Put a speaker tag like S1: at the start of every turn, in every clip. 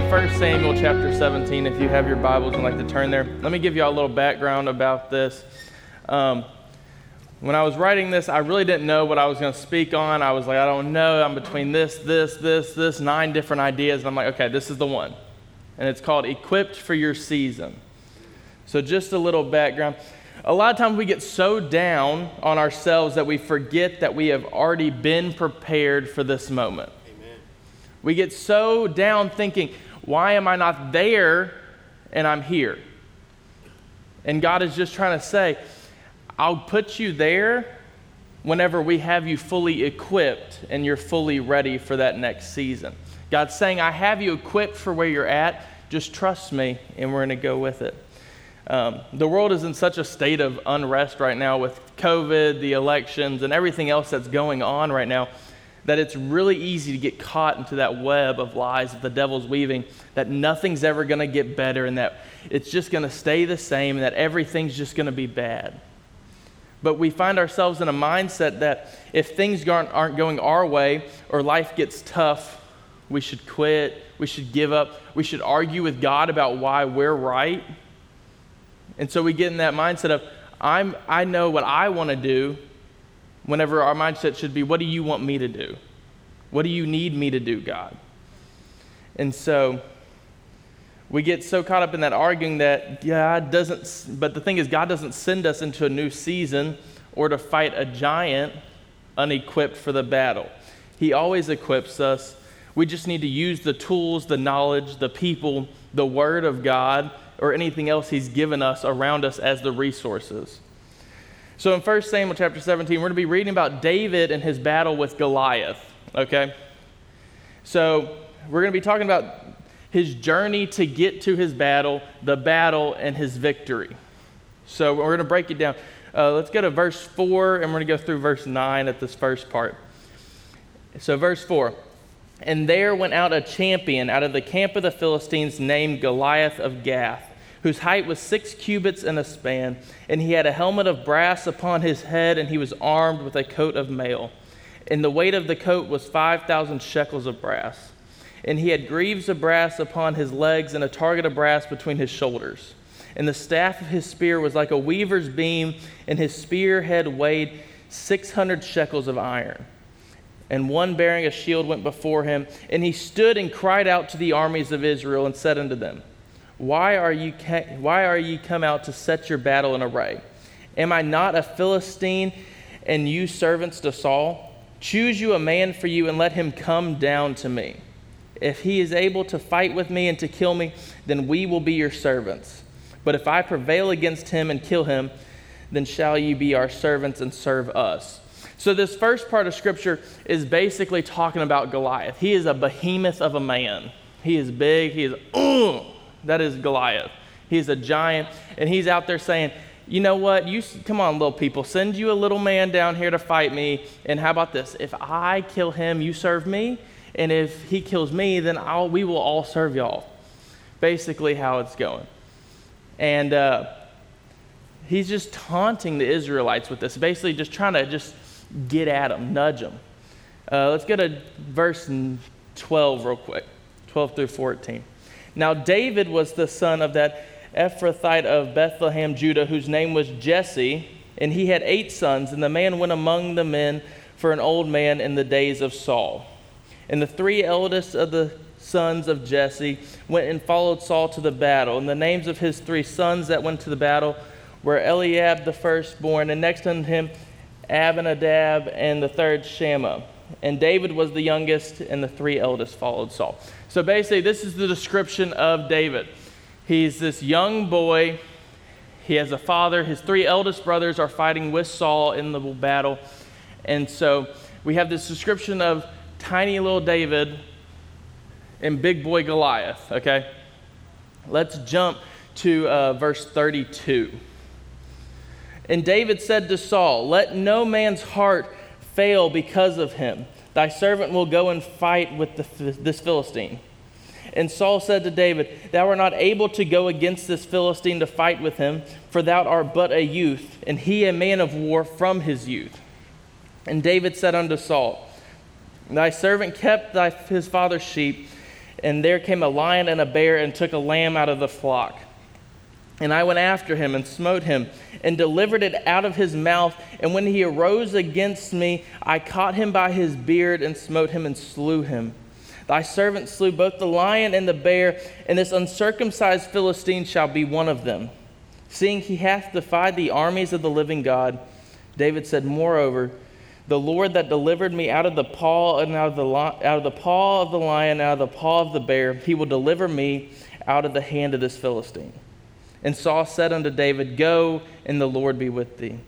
S1: in 1 Samuel chapter 17. If you have your Bibles and like to turn there, let me give you all a little background about this. Um, when I was writing this, I really didn't know what I was going to speak on. I was like, I don't know. I'm between this, this, this, this, nine different ideas. And I'm like, okay, this is the one. And it's called Equipped for Your Season. So, just a little background. A lot of times we get so down on ourselves that we forget that we have already been prepared for this moment. Amen. We get so down thinking, why am I not there and I'm here? And God is just trying to say, I'll put you there whenever we have you fully equipped and you're fully ready for that next season. God's saying, I have you equipped for where you're at. Just trust me, and we're going to go with it. Um, the world is in such a state of unrest right now with COVID, the elections, and everything else that's going on right now that it's really easy to get caught into that web of lies that the devil's weaving, that nothing's ever going to get better and that it's just going to stay the same and that everything's just going to be bad. But we find ourselves in a mindset that if things aren't, going our way or life gets tough, we should quit, we should give up, we should argue with God about why we're right. And so we get in that mindset of, I'm, I know what I want to do, whenever our mindset should be, what do you want me to do? What do you need me to do, God? And so we get so caught up in that arguing that God doesn't, but the thing is, God doesn't send us into a new season or to fight a giant unequipped for the battle. He always equips us. We just need to use the tools, the knowledge, the people, the Word of God, or anything else He's given us around us as the resources. So in 1 Samuel chapter 17, we're going to be reading about David and his battle with Goliath, okay? So we're going to be talking about his journey to get to his battle, the battle, and his victory. So we're going to break it down. Uh, let's go to verse 4, and we're going to go through verse 9 at this first part. So, verse 4 And there went out a champion out of the camp of the Philistines named Goliath of Gath, whose height was six cubits and a span, and he had a helmet of brass upon his head, and he was armed with a coat of mail. And the weight of the coat was 5,000 shekels of brass and he had greaves of brass upon his legs and a target of brass between his shoulders. And the staff of his spear was like a weaver's beam, and his spear head weighed 600 shekels of iron. And one bearing a shield went before him, and he stood and cried out to the armies of Israel and said unto them, Why are you, ca- why are ye come out to set your battle in array? Am I not a Philistine, and you servants to Saul? Choose you a man for you, and let him come down to me. If he is able to fight with me and to kill me, then we will be your servants. But if I prevail against him and kill him, then shall you be our servants and serve us. So, this first part of scripture is basically talking about Goliath. He is a behemoth of a man. He is big. He is, uh, that is Goliath. He's a giant. And he's out there saying, you know what? You come on, little people. Send you a little man down here to fight me. And how about this? If I kill him, you serve me. And if he kills me, then I'll, we will all serve y'all. Basically, how it's going. And uh, he's just taunting the Israelites with this, basically, just trying to just get at them, nudge them. Uh, let's go to verse 12 real quick 12 through 14. Now, David was the son of that Ephrathite of Bethlehem, Judah, whose name was Jesse, and he had eight sons, and the man went among the men for an old man in the days of Saul. And the three eldest of the sons of Jesse went and followed Saul to the battle. And the names of his three sons that went to the battle were Eliab the firstborn, and next unto him Abinadab, and the third Shammah. And David was the youngest, and the three eldest followed Saul. So basically, this is the description of David. He's this young boy. He has a father. His three eldest brothers are fighting with Saul in the battle. And so we have this description of tiny little David and big boy Goliath, okay? Let's jump to uh, verse 32. And David said to Saul, Let no man's heart fail because of him. Thy servant will go and fight with the, this Philistine. And Saul said to David, Thou art not able to go against this Philistine to fight with him, for thou art but a youth, and he a man of war from his youth. And David said unto Saul, Thy servant kept thy, his father's sheep, and there came a lion and a bear and took a lamb out of the flock. And I went after him and smote him and delivered it out of his mouth. And when he arose against me, I caught him by his beard and smote him and slew him. Thy servant slew both the lion and the bear, and this uncircumcised Philistine shall be one of them. Seeing he hath defied the armies of the living God, David said, Moreover, the Lord that delivered me out of the paw and out of the, out of the paw of the lion, out of the paw of the bear, he will deliver me out of the hand of this Philistine. And Saul said unto David, Go, and the Lord be with thee.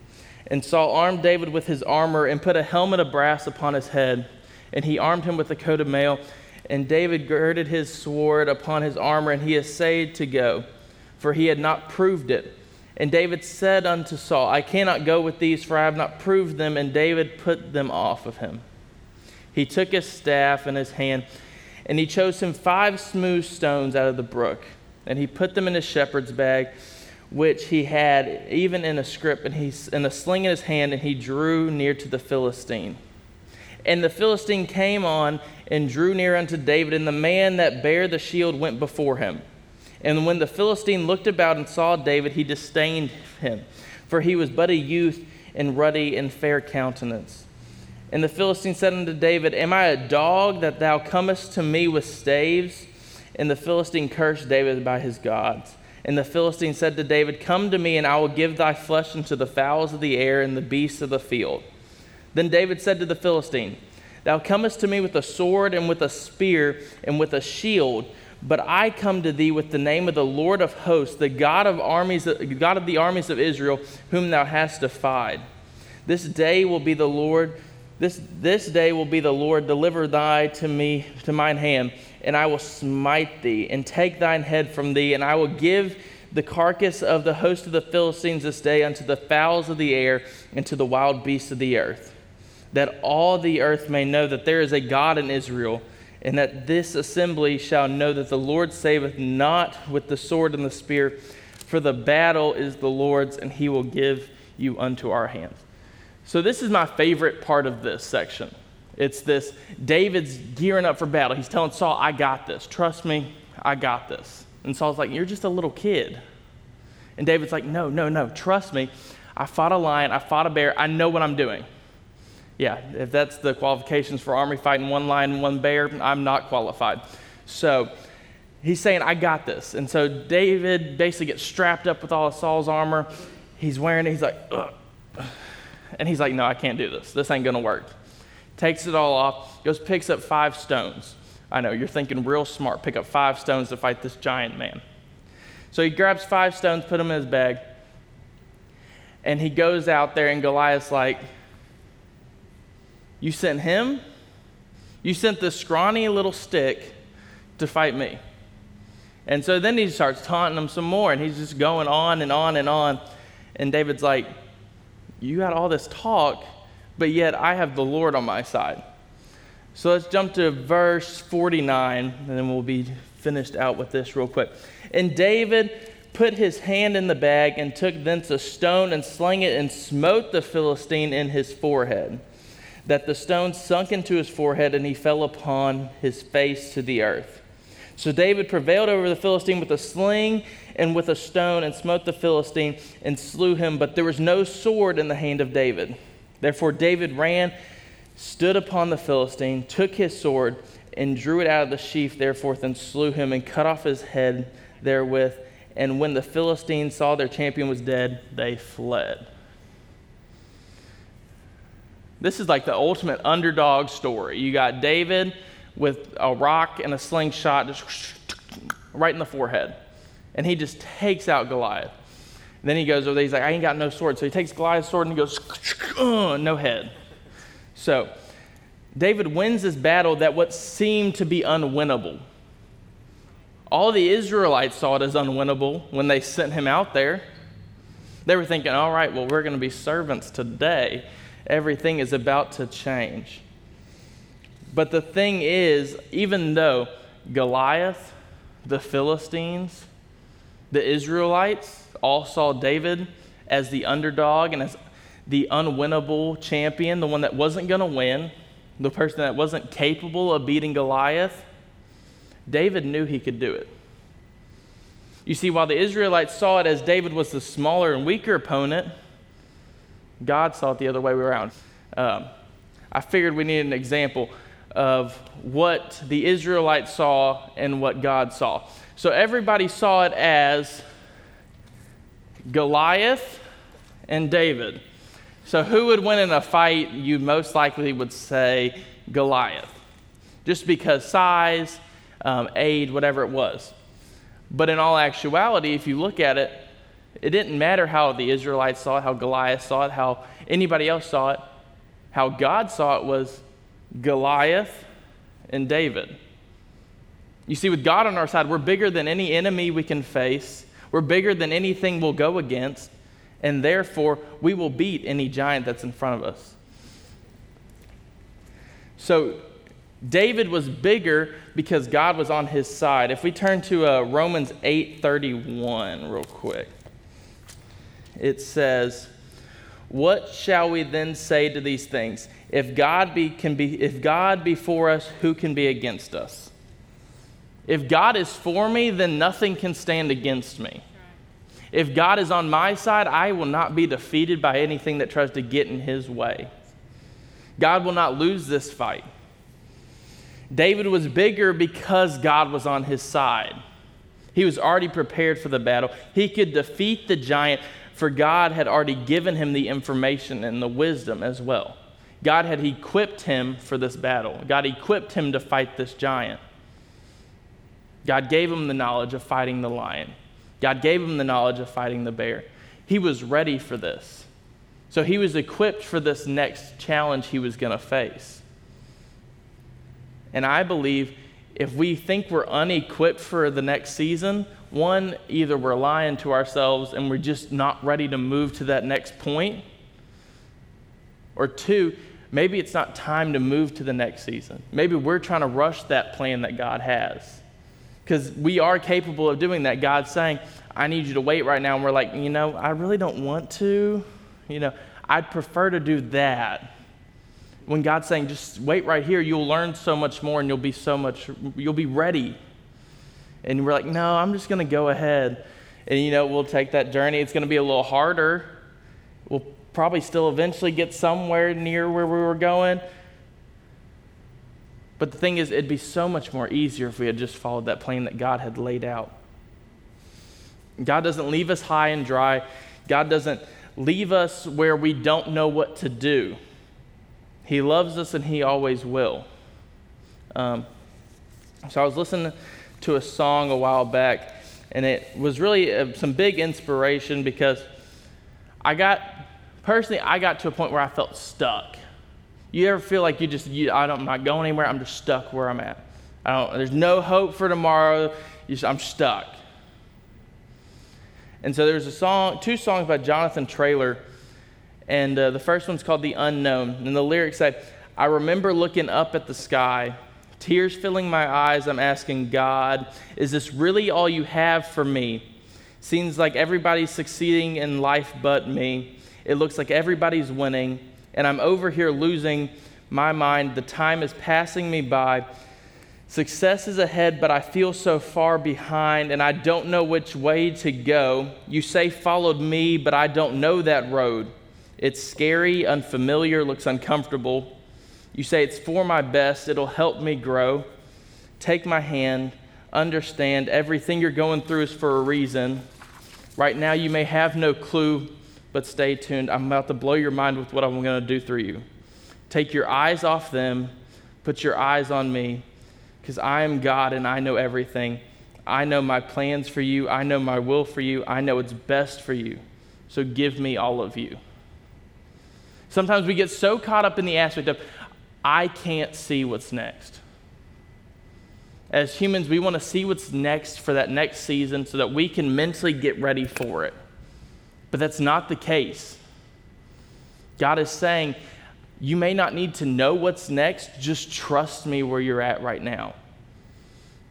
S1: And Saul armed David with his armor and put a helmet of brass upon his head. And he armed him with a coat of mail. And David girded his sword upon his armor, and he essayed to go, for he had not proved it. And David said unto Saul, I cannot go with these, for I have not proved them. And David put them off of him. He took his staff in his hand, and he chose him five smooth stones out of the brook and he put them in his shepherd's bag, which he had even in a scrip, and he in a sling in his hand, and he drew near to the Philistine. And the Philistine came on and drew near unto David, and the man that bare the shield went before him. And when the Philistine looked about and saw David, he disdained him, for he was but a youth and ruddy and fair countenance. And the Philistine said unto David, Am I a dog that thou comest to me with staves? And the Philistine cursed David by his gods. And the Philistine said to David, Come to me, and I will give thy flesh unto the fowls of the air and the beasts of the field. Then David said to the Philistine, Thou comest to me with a sword and with a spear and with a shield, but I come to thee with the name of the Lord of hosts, the God of armies, God of the armies of Israel, whom thou hast defied. This day will be the Lord, this, this day will be the Lord deliver thy to me to mine hand and I will smite thee, and take thine head from thee, and I will give the carcass of the host of the Philistines this day unto the fowls of the air and to the wild beasts of the earth, that all the earth may know that there is a God in Israel, and that this assembly shall know that the Lord saveth not with the sword and the spear, for the battle is the Lord's, and he will give you unto our hands. So, this is my favorite part of this section. It's this David's gearing up for battle. He's telling Saul, I got this. Trust me, I got this. And Saul's like, You're just a little kid. And David's like, No, no, no. Trust me. I fought a lion. I fought a bear. I know what I'm doing. Yeah, if that's the qualifications for army fighting one lion one bear, I'm not qualified. So he's saying, I got this. And so David basically gets strapped up with all of Saul's armor. He's wearing it. He's like, Ugh. And he's like, No, I can't do this. This ain't going to work takes it all off, goes, picks up five stones. I know, you're thinking real smart. Pick up five stones to fight this giant man. So he grabs five stones, put them in his bag, and he goes out there, and Goliath's like, You sent him? You sent this scrawny little stick to fight me. And so then he starts taunting him some more, and he's just going on and on and on. And David's like, You got all this talk, but yet I have the Lord on my side. So let's jump to verse 49, and then we'll be finished out with this real quick. And David put his hand in the bag and took thence a stone and slung it and smote the Philistine in his forehead, that the stone sunk into his forehead and he fell upon his face to the earth. So David prevailed over the Philistine with a sling and with a stone and smote the Philistine and slew him, but there was no sword in the hand of David. Therefore, David ran, stood upon the Philistine, took his sword, and drew it out of the sheath, therefore, and slew him, and cut off his head therewith. And when the Philistines saw their champion was dead, they fled. This is like the ultimate underdog story. You got David with a rock and a slingshot just right in the forehead. And he just takes out Goliath. Then he goes over there, he's like, I ain't got no sword. So he takes Goliath's sword and he goes, uh, no head. So David wins this battle that what seemed to be unwinnable. All the Israelites saw it as unwinnable when they sent him out there. They were thinking, all right, well, we're going to be servants today. Everything is about to change. But the thing is, even though Goliath, the Philistines, the Israelites, all saw David as the underdog and as the unwinnable champion, the one that wasn't going to win, the person that wasn't capable of beating Goliath. David knew he could do it. You see, while the Israelites saw it as David was the smaller and weaker opponent, God saw it the other way around. Um, I figured we needed an example of what the Israelites saw and what God saw. So everybody saw it as Goliath and David. So who would win in a fight? You most likely would say Goliath, just because size, um, aid, whatever it was. But in all actuality, if you look at it, it didn't matter how the Israelites saw it, how Goliath saw it, how anybody else saw it. How God saw it was Goliath and David. You see, with God on our side, we're bigger than any enemy we can face, we're bigger than anything we'll go against, and therefore we will beat any giant that's in front of us. So, David was bigger because God was on his side. If we turn to uh, Romans 8:31 real quick. It says, "What shall we then say to these things? If God be can be if God be for us, who can be against us? If God is for me, then nothing can stand against me." If God is on my side, I will not be defeated by anything that tries to get in his way. God will not lose this fight. David was bigger because God was on his side. He was already prepared for the battle. He could defeat the giant, for God had already given him the information and the wisdom as well. God had equipped him for this battle, God equipped him to fight this giant. God gave him the knowledge of fighting the lion, God gave him the knowledge of fighting the bear. He was ready for this. So he was equipped for this next challenge he was going to face. And I believe if we think we're unequipped for the next season, one, either we're lying to ourselves and we're just not ready to move to that next point, or two, maybe it's not time to move to the next season. Maybe we're trying to rush that plan that God has. Because we are capable of doing that. God's saying, I need you to wait right now. And we're like, you know, I really don't want to. You know, I'd prefer to do that when God's saying, just wait right here, you'll learn so much more and you'll be so much, you'll be ready. And we're like, no, I'm just going to go ahead. And, you know, we'll take that journey. It's going to be a little harder. We'll probably still eventually get somewhere near where we were going. But the thing is, it'd be so much more easier if we had just followed that plan that God had laid out. God doesn't leave us high and dry, God doesn't leave us where we don't know what to do. He loves us and He always will. Um, so I was listening to a song a while back, and it was really uh, some big inspiration because I got, personally, I got to a point where I felt stuck. You ever feel like you just, you, I don't, I'm not going anywhere, I'm just stuck where I'm at. I don't, there's no hope for tomorrow, just, I'm stuck. And so there's a song, two songs by Jonathan Traylor, and uh, the first one's called The Unknown. And the lyrics say, I remember looking up at the sky, tears filling my eyes. I'm asking God, is this really all you have for me? Seems like everybody's succeeding in life but me. It looks like everybody's winning, and I'm over here losing my mind. The time is passing me by. Success is ahead, but I feel so far behind, and I don't know which way to go. You say, followed me, but I don't know that road. It's scary, unfamiliar, looks uncomfortable. You say, It's for my best, it'll help me grow. Take my hand, understand everything you're going through is for a reason. Right now, you may have no clue, but stay tuned. I'm about to blow your mind with what I'm going to do through you. Take your eyes off them, put your eyes on me, because I am God and I know everything. I know my plans for you, I know my will for you, I know it's best for you. So give me all of you. Sometimes we get so caught up in the aspect of, I can't see what's next. As humans, we want to see what's next for that next season so that we can mentally get ready for it. But that's not the case. God is saying, you may not need to know what's next, just trust me where you're at right now.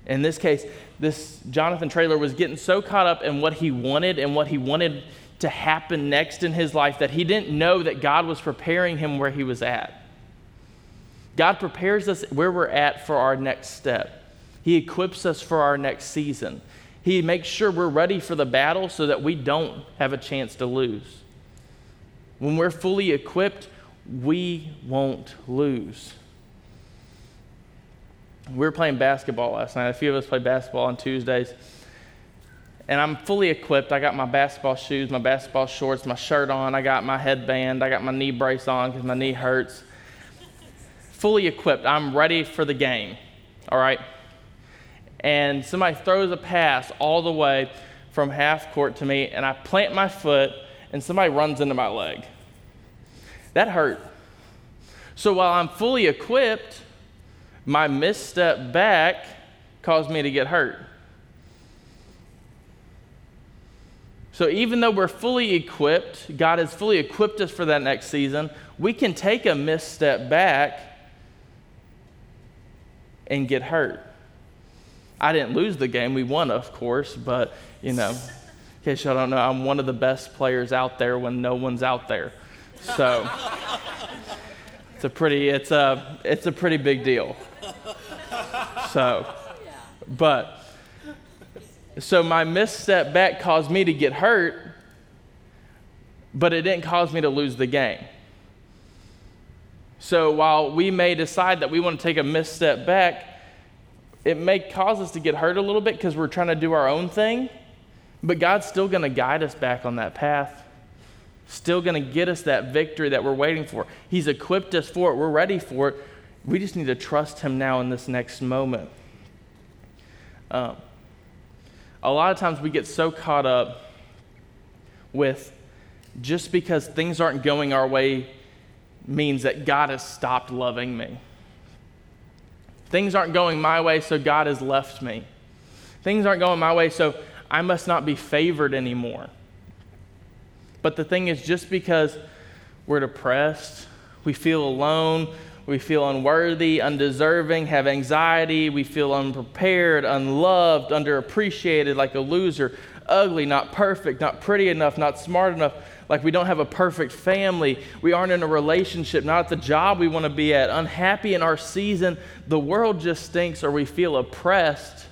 S1: In this case, this Jonathan Traylor was getting so caught up in what he wanted and what he wanted to happen next in his life that he didn't know that God was preparing him where he was at. God prepares us where we're at for our next step. He equips us for our next season. He makes sure we're ready for the battle so that we don't have a chance to lose. When we're fully equipped, we won't lose. We were playing basketball last night. A few of us play basketball on Tuesdays. And I'm fully equipped. I got my basketball shoes, my basketball shorts, my shirt on. I got my headband. I got my knee brace on because my knee hurts. Fully equipped. I'm ready for the game. All right? And somebody throws a pass all the way from half court to me, and I plant my foot, and somebody runs into my leg. That hurt. So while I'm fully equipped, my misstep back caused me to get hurt. So even though we're fully equipped, God has fully equipped us for that next season, we can take a misstep back and get hurt. I didn't lose the game. We won, of course, but you know, in case y'all don't know, I'm one of the best players out there when no one's out there. So it's a pretty it's a it's a pretty big deal. So, but so my misstep back caused me to get hurt, but it didn't cause me to lose the game. So while we may decide that we want to take a misstep back, it may cause us to get hurt a little bit because we're trying to do our own thing, but God's still going to guide us back on that path, still going to get us that victory that we're waiting for. He's equipped us for it, we're ready for it. We just need to trust Him now in this next moment. Um, a lot of times we get so caught up with just because things aren't going our way means that God has stopped loving me. Things aren't going my way, so God has left me. Things aren't going my way, so I must not be favored anymore. But the thing is, just because we're depressed, we feel alone, we feel unworthy, undeserving, have anxiety. We feel unprepared, unloved, underappreciated, like a loser, ugly, not perfect, not pretty enough, not smart enough, like we don't have a perfect family. We aren't in a relationship, not the job we want to be at, unhappy in our season. The world just stinks, or we feel oppressed.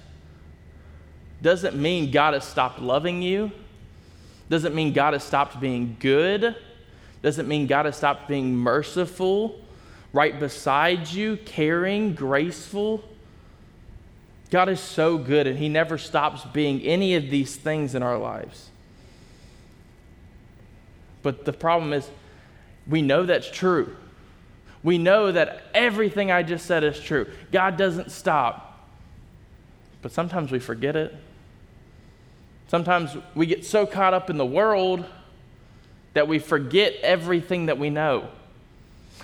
S1: Doesn't mean God has stopped loving you. Doesn't mean God has stopped being good. Doesn't mean God has stopped being merciful right beside you, caring, graceful. God is so good, and He never stops being any of these things in our lives. But the problem is, we know that's true. We know that everything I just said is true. God doesn't stop. But sometimes we forget it. Sometimes we get so caught up in the world that we forget everything that we know.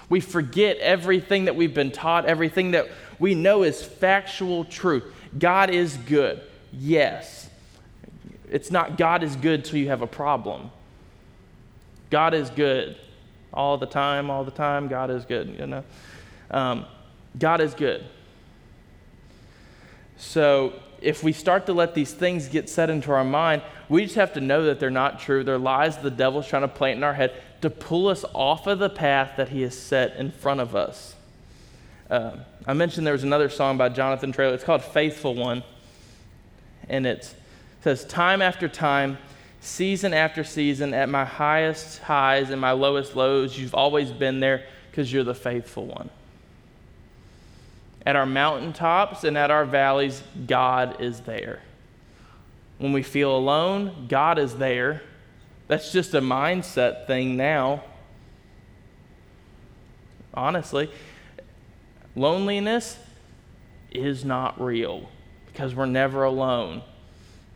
S1: We forget everything that we've been taught, everything that we know is factual truth. God is good. Yes. It's not God is good till you have a problem. God is good all the time, all the time. God is good, you know. Um, God is good. So if we start to let these things get set into our mind, we just have to know that they're not true. They're lies the devil's trying to plant in our head to pull us off of the path that he has set in front of us. Uh, I mentioned there was another song by Jonathan Traylor. It's called Faithful One. And it says, Time after time, season after season, at my highest highs and my lowest lows, you've always been there because you're the faithful one. At our mountaintops and at our valleys, God is there. When we feel alone, God is there that's just a mindset thing now. Honestly, loneliness is not real because we're never alone.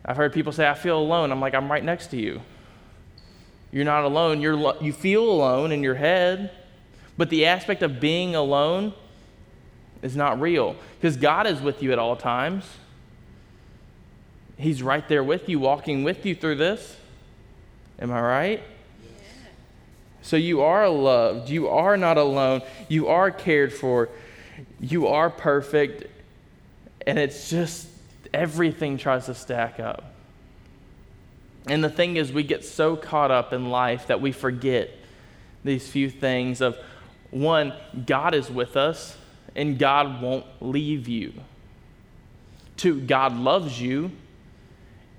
S1: I've heard people say, I feel alone. I'm like, I'm right next to you. You're not alone. You're lo- you feel alone in your head, but the aspect of being alone is not real because God is with you at all times. He's right there with you, walking with you through this. Am I right? So you are loved. You are not alone. You are cared for. You are perfect. And it's just everything tries to stack up. And the thing is, we get so caught up in life that we forget these few things of one, God is with us and God won't leave you. Two, God loves you.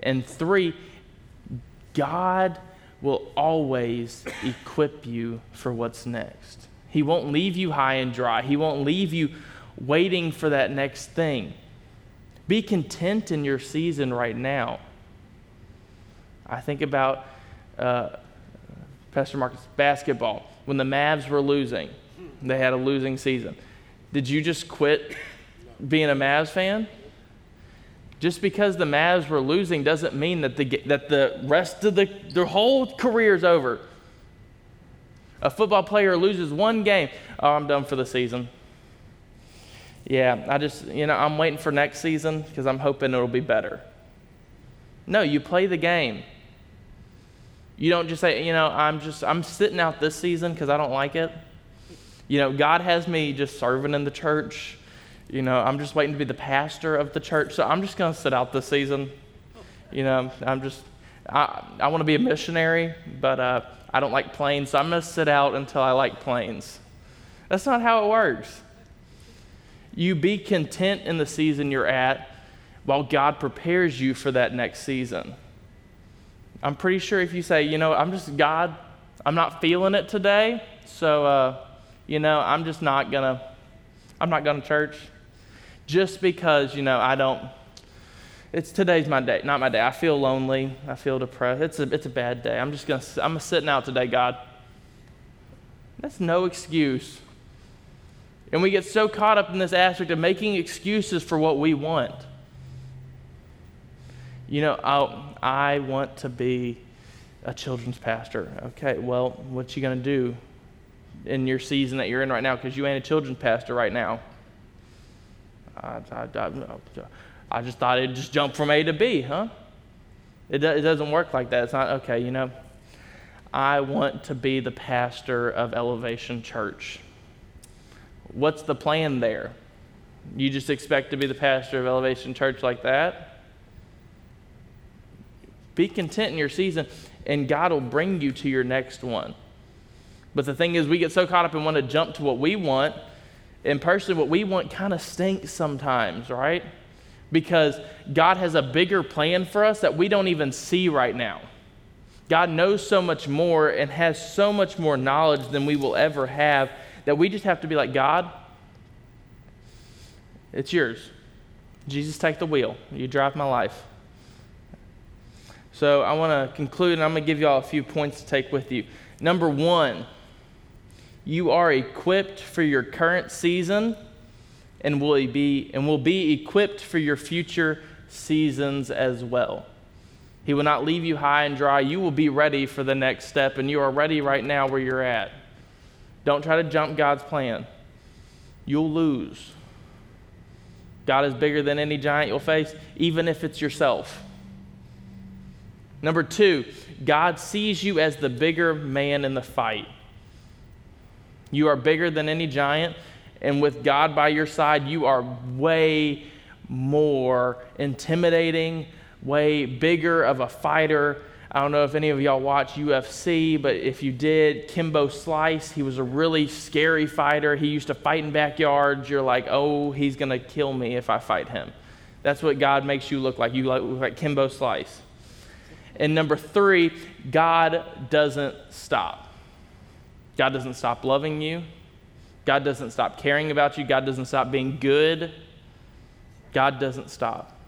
S1: And three, God will always equip you for what's next. He won't leave you high and dry. He won't leave you waiting for that next thing. Be content in your season right now. I think about uh, Pastor Marcus basketball. When the Mavs were losing, they had a losing season. Did you just quit being a Mavs fan? Just because the Mavs were losing doesn't mean that the, that the rest of the, their whole career is over. A football player loses one game. Oh, I'm done for the season. Yeah, I just, you know, I'm waiting for next season because I'm hoping it'll be better. No, you play the game. You don't just say, you know, I'm just, I'm sitting out this season because I don't like it. You know, God has me just serving in the church you know, I'm just waiting to be the pastor of the church, so I'm just going to sit out this season. You know, I'm just, I, I want to be a missionary, but uh, I don't like planes, so I'm going to sit out until I like planes. That's not how it works. You be content in the season you're at while God prepares you for that next season. I'm pretty sure if you say, you know, I'm just, God, I'm not feeling it today, so, uh, you know, I'm just not to, I'm not to church just because, you know, I don't, it's today's my day, not my day. I feel lonely. I feel depressed. It's a, it's a bad day. I'm just to, I'm sitting out today, God. That's no excuse. And we get so caught up in this aspect of making excuses for what we want. You know, I, I want to be a children's pastor. Okay, well, what you going to do in your season that you're in right now? Because you ain't a children's pastor right now. I, I, I, just thought it'd just jump from A to B, huh? It, do, it doesn't work like that. It's not, okay, you know, I want to be the pastor of Elevation Church. What's the plan there? You just expect to be the pastor of Elevation Church like that? Be content in your season, and God will bring you to your next one. But the thing is, we get so caught up and want to jump to what we want and personally, what we want kind of stinks sometimes, right? Because God has a bigger plan for us that we don't even see right now. God knows so much more and has so much more knowledge than we will ever have that we just have to be like, God, it's yours. Jesus, take the wheel. You drive my life. So I want to conclude, and I'm going to give you all a few points to take with you. Number one, you are equipped for your current season and will be, and will be equipped for your future seasons as well. He will not leave you high and dry. You will be ready for the next step, and you are ready right now where you're at. Don't try to jump God's plan. You'll lose. God is bigger than any giant you'll face, even if it's yourself. Number two, God sees you as the bigger man in the fight. You are bigger than any giant, and with God by your side, you are way more intimidating, way bigger of a fighter. I don't know if any of y'all watch UFC, but if you did, Kimbo Slice, he was a really scary fighter. He used to fight in backyards. You're like, oh, he's going to kill me if I fight him. That's what God makes you look like. You look like Kimbo Slice. And number three, God doesn't stop. God doesn't stop loving you. God doesn't stop caring about you. God doesn't stop being good. God doesn't stop.